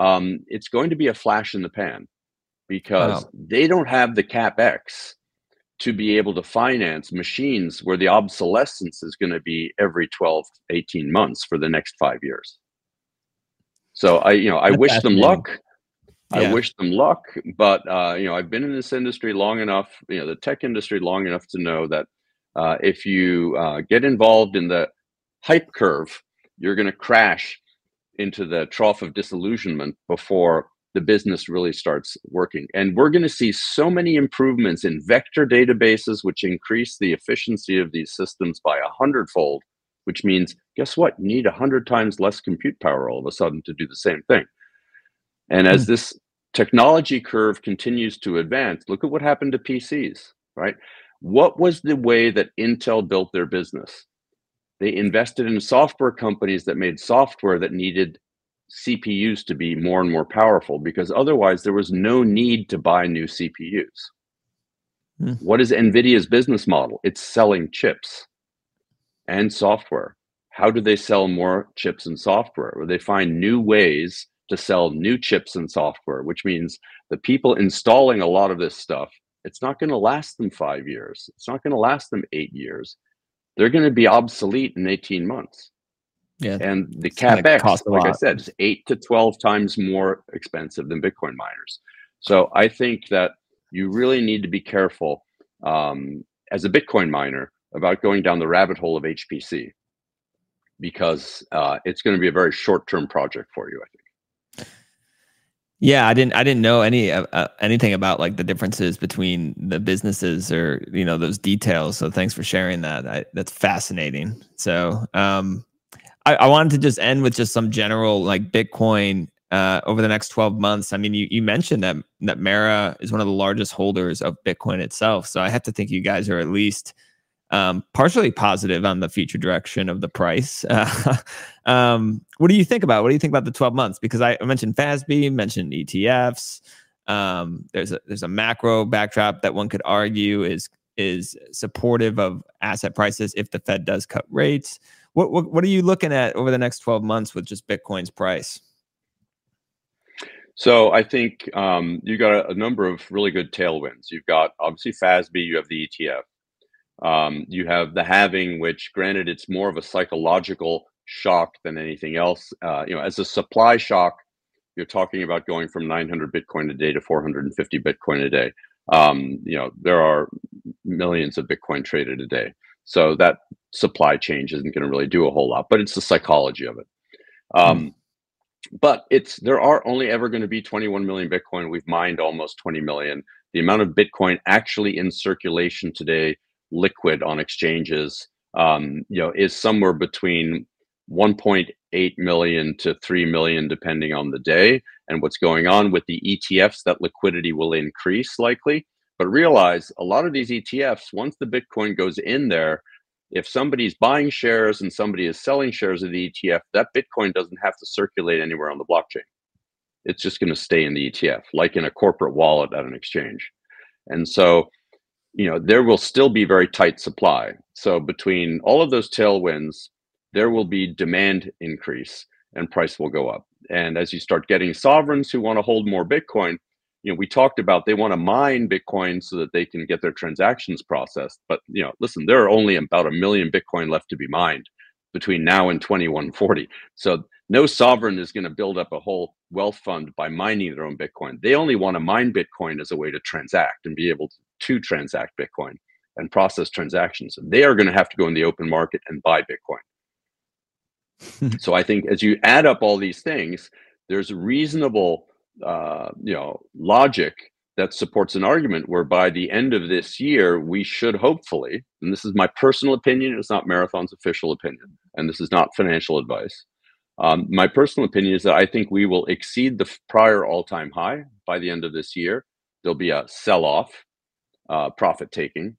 um, it's going to be a flash in the pan because wow. they don't have the capex to be able to finance machines where the obsolescence is going to be every 12 18 months for the next five years so i you know i wish them luck yeah. I wish them luck, but uh, you know, I've been in this industry long enough, you know, the tech industry long enough to know that uh, if you uh, get involved in the hype curve, you're going to crash into the trough of disillusionment before the business really starts working. And we're going to see so many improvements in vector databases, which increase the efficiency of these systems by a hundredfold, which means, guess what? You need a hundred times less compute power all of a sudden to do the same thing. And as hmm. this technology curve continues to advance, look at what happened to PCs, right? What was the way that Intel built their business? They invested in software companies that made software that needed CPUs to be more and more powerful because otherwise there was no need to buy new CPUs. Hmm. What is NVIDIA's business model? It's selling chips and software. How do they sell more chips and software? Well, they find new ways to sell new chips and software, which means the people installing a lot of this stuff, it's not going to last them five years. It's not going to last them eight years. They're going to be obsolete in 18 months. Yeah. And the capex, like I said, is eight to 12 times more expensive than Bitcoin miners. So I think that you really need to be careful um, as a Bitcoin miner about going down the rabbit hole of HPC because uh, it's going to be a very short term project for you, I think. Yeah, I didn't. I didn't know any uh, uh, anything about like the differences between the businesses or you know those details. So thanks for sharing that. I, that's fascinating. So um, I, I wanted to just end with just some general like Bitcoin uh, over the next 12 months. I mean, you, you mentioned that that Mara is one of the largest holders of Bitcoin itself. So I have to think you guys are at least um, partially positive on the future direction of the price. Uh, [laughs] um, what do you think about? What do you think about the 12 months? Because I mentioned FASB, mentioned ETFs. Um, there's a there's a macro backdrop that one could argue is is supportive of asset prices if the Fed does cut rates. What, what what are you looking at over the next 12 months with just Bitcoin's price? So I think um, you got a, a, number of really good tailwinds. You've got obviously FASB, you have the ETF, um, you have the halving, which granted it's more of a psychological shock than anything else. Uh, you know, as a supply shock, you're talking about going from 900 Bitcoin a day to 450 Bitcoin a day. Um, you know, there are millions of Bitcoin traded a day. So that supply change isn't going to really do a whole lot, but it's the psychology of it. Um, mm. But it's there are only ever going to be 21 million Bitcoin. We've mined almost 20 million. The amount of Bitcoin actually in circulation today, liquid on exchanges, um, you know, is somewhere between 1.8 million to 3 million, depending on the day and what's going on with the ETFs. That liquidity will increase likely. But realize a lot of these ETFs, once the Bitcoin goes in there, if somebody's buying shares and somebody is selling shares of the ETF, that Bitcoin doesn't have to circulate anywhere on the blockchain. It's just going to stay in the ETF, like in a corporate wallet at an exchange. And so, you know, there will still be very tight supply. So between all of those tailwinds, there will be demand increase and price will go up. And as you start getting sovereigns who want to hold more Bitcoin, you know, we talked about they want to mine Bitcoin so that they can get their transactions processed. But you know, listen, there are only about a million Bitcoin left to be mined between now and 2140. So no sovereign is going to build up a whole wealth fund by mining their own Bitcoin. They only want to mine Bitcoin as a way to transact and be able to, to transact Bitcoin and process transactions. They are going to have to go in the open market and buy Bitcoin. [laughs] so I think as you add up all these things, there's reasonable uh, you know logic that supports an argument where by the end of this year we should hopefully and this is my personal opinion it's not marathon's official opinion and this is not financial advice. Um, my personal opinion is that i think we will exceed the prior all-time high by the end of this year. There'll be a sell-off uh, profit taking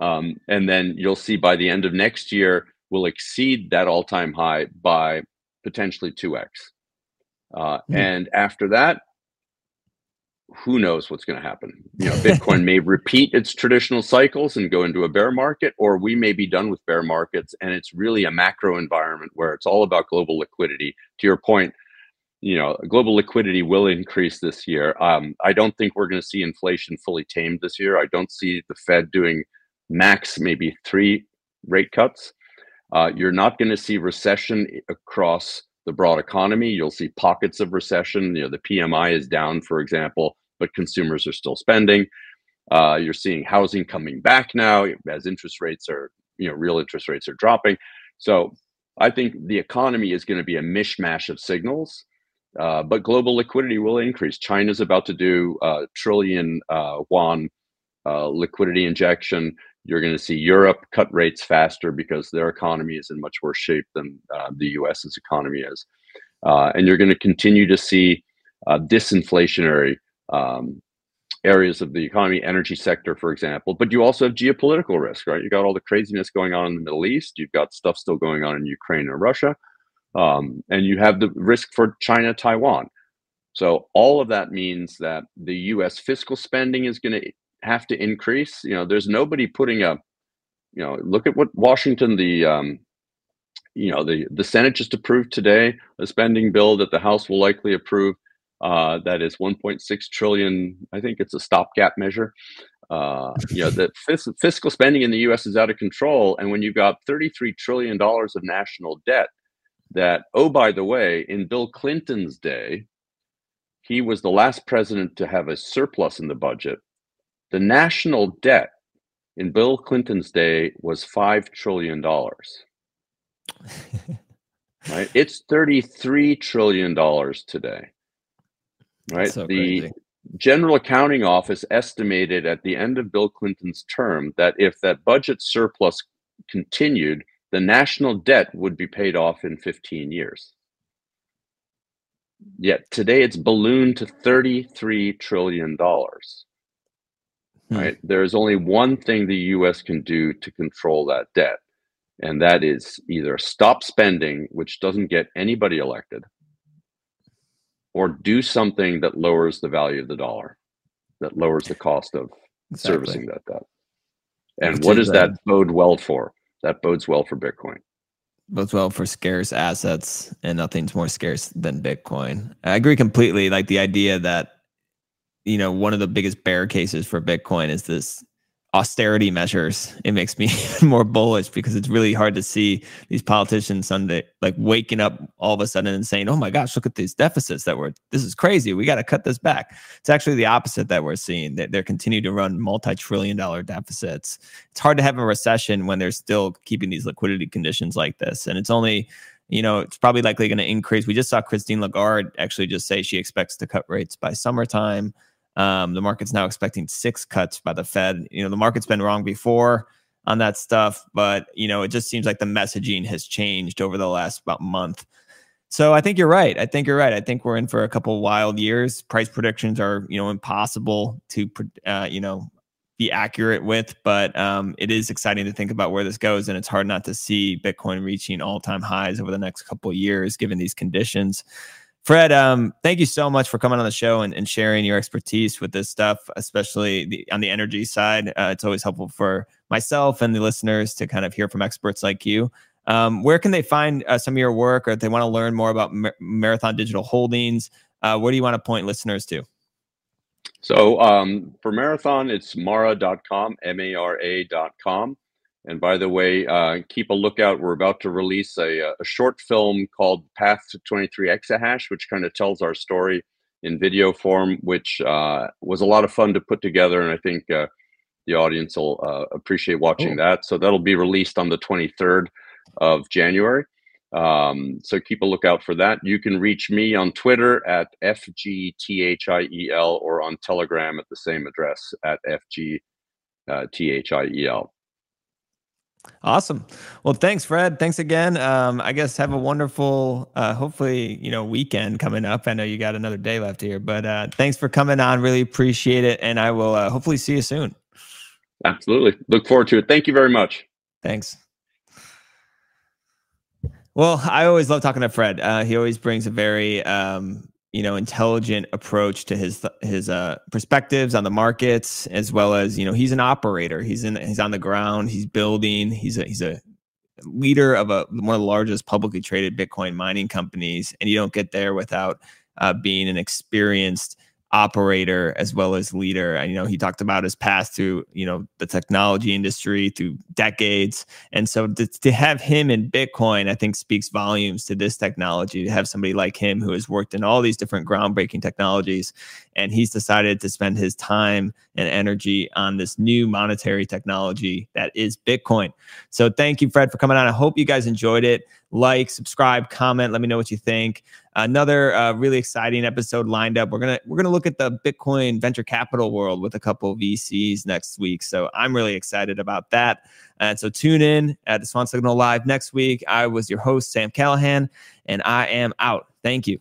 um, and then you'll see by the end of next year we'll exceed that all-time high by potentially 2x uh, mm. and after that who knows what's going to happen. You know, Bitcoin may repeat its traditional cycles and go into a bear market, or we may be done with bear markets and it's really a macro environment where it's all about global liquidity. To your point, you know, global liquidity will increase this year. Um, I don't think we're going to see inflation fully tamed this year. I don't see the Fed doing max maybe three rate cuts. Uh, you're not going to see recession across the broad economy. You'll see pockets of recession. You know, the PMI is down, for example, but consumers are still spending. Uh, you're seeing housing coming back now as interest rates are, you know, real interest rates are dropping. So I think the economy is going to be a mishmash of signals, uh, but global liquidity will increase. China's about to do a trillion uh, yuan uh, liquidity injection. You're going to see Europe cut rates faster because their economy is in much worse shape than uh, the US's economy is. Uh, and you're going to continue to see uh, disinflationary um, areas of the economy, energy sector, for example. But you also have geopolitical risk, right? You got all the craziness going on in the Middle East. You've got stuff still going on in Ukraine and Russia. Um, and you have the risk for China, Taiwan. So all of that means that the U.S. fiscal spending is going to have to increase. You know, there's nobody putting a, you know, look at what Washington, the, um, you know, the the Senate just approved today a spending bill that the House will likely approve. Uh, that is 1.6 trillion. I think it's a stopgap measure. Uh, you know, the fis- fiscal spending in the U.S. is out of control, and when you've got 33 trillion dollars of national debt, that oh by the way, in Bill Clinton's day, he was the last president to have a surplus in the budget the national debt in Bill Clinton's day was $5 trillion. [laughs] right? It's $33 trillion today. Right? So the crazy. General Accounting Office estimated at the end of Bill Clinton's term that if that budget surplus continued, the national debt would be paid off in 15 years. Yet today it's ballooned to $33 trillion. Hmm. Right? There's only one thing the US can do to control that debt, and that is either stop spending, which doesn't get anybody elected, or do something that lowers the value of the dollar, that lowers the cost of exactly. servicing that debt. And what does that bode well for? That bodes well for Bitcoin bodes well for scarce assets, and nothing's more scarce than Bitcoin. I agree completely. Like the idea that, you know, one of the biggest bear cases for Bitcoin is this austerity measures, it makes me [laughs] more bullish because it's really hard to see these politicians Sunday like waking up all of a sudden and saying, "Oh my gosh, look at these deficits that we're this is crazy. We got to cut this back." It's actually the opposite that we're seeing. That they're continuing to run multi-trillion dollar deficits. It's hard to have a recession when they're still keeping these liquidity conditions like this, and it's only you know, it's probably likely going to increase. We just saw Christine Lagarde actually just say she expects to cut rates by summertime. Um, the market's now expecting six cuts by the Fed. You know, the market's been wrong before on that stuff, but you know, it just seems like the messaging has changed over the last about month. So I think you're right. I think you're right. I think we're in for a couple wild years. Price predictions are, you know, impossible to, uh, you know, be accurate with, but um, it is exciting to think about where this goes, and it's hard not to see Bitcoin reaching all-time highs over the next couple years, given these conditions. Fred, um, thank you so much for coming on the show and, and sharing your expertise with this stuff, especially the, on the energy side. Uh, it's always helpful for myself and the listeners to kind of hear from experts like you. Um, where can they find uh, some of your work or if they want to learn more about Mar- Marathon Digital Holdings? Uh, where do you want to point listeners to? So um, for Marathon, it's mara.com, M A R A.com. And by the way, uh, keep a lookout. We're about to release a, uh, a short film called Path to 23 Exahash, which kind of tells our story in video form, which uh, was a lot of fun to put together. And I think uh, the audience will uh, appreciate watching oh. that. So that'll be released on the 23rd of January. Um, so keep a lookout for that. You can reach me on Twitter at FGTHIEL or on Telegram at the same address at FGTHIEL. Awesome. Well, thanks, Fred. Thanks again. Um, I guess have a wonderful, uh, hopefully, you know, weekend coming up. I know you got another day left here, but uh, thanks for coming on. Really appreciate it, and I will uh, hopefully see you soon. Absolutely. Look forward to it. Thank you very much. Thanks. Well, I always love talking to Fred. Uh, he always brings a very um, you know intelligent approach to his his uh, perspectives on the markets as well as you know he's an operator. He's in he's on the ground. He's building. He's a he's a leader of a one of the largest publicly traded bitcoin mining companies and you don't get there without uh, being an experienced operator as well as leader. And, you know, he talked about his past through, you know, the technology industry through decades. And so to, to have him in Bitcoin, I think speaks volumes to this technology, to have somebody like him who has worked in all these different groundbreaking technologies. And he's decided to spend his time and energy on this new monetary technology that is Bitcoin. So thank you, Fred, for coming on. I hope you guys enjoyed it like, subscribe, comment. Let me know what you think. Another uh, really exciting episode lined up. We're gonna we're gonna look at the Bitcoin venture capital world with a couple of VCs next week. So I'm really excited about that. And so tune in at the Swan Signal Live next week. I was your host Sam Callahan, and I am out. Thank you.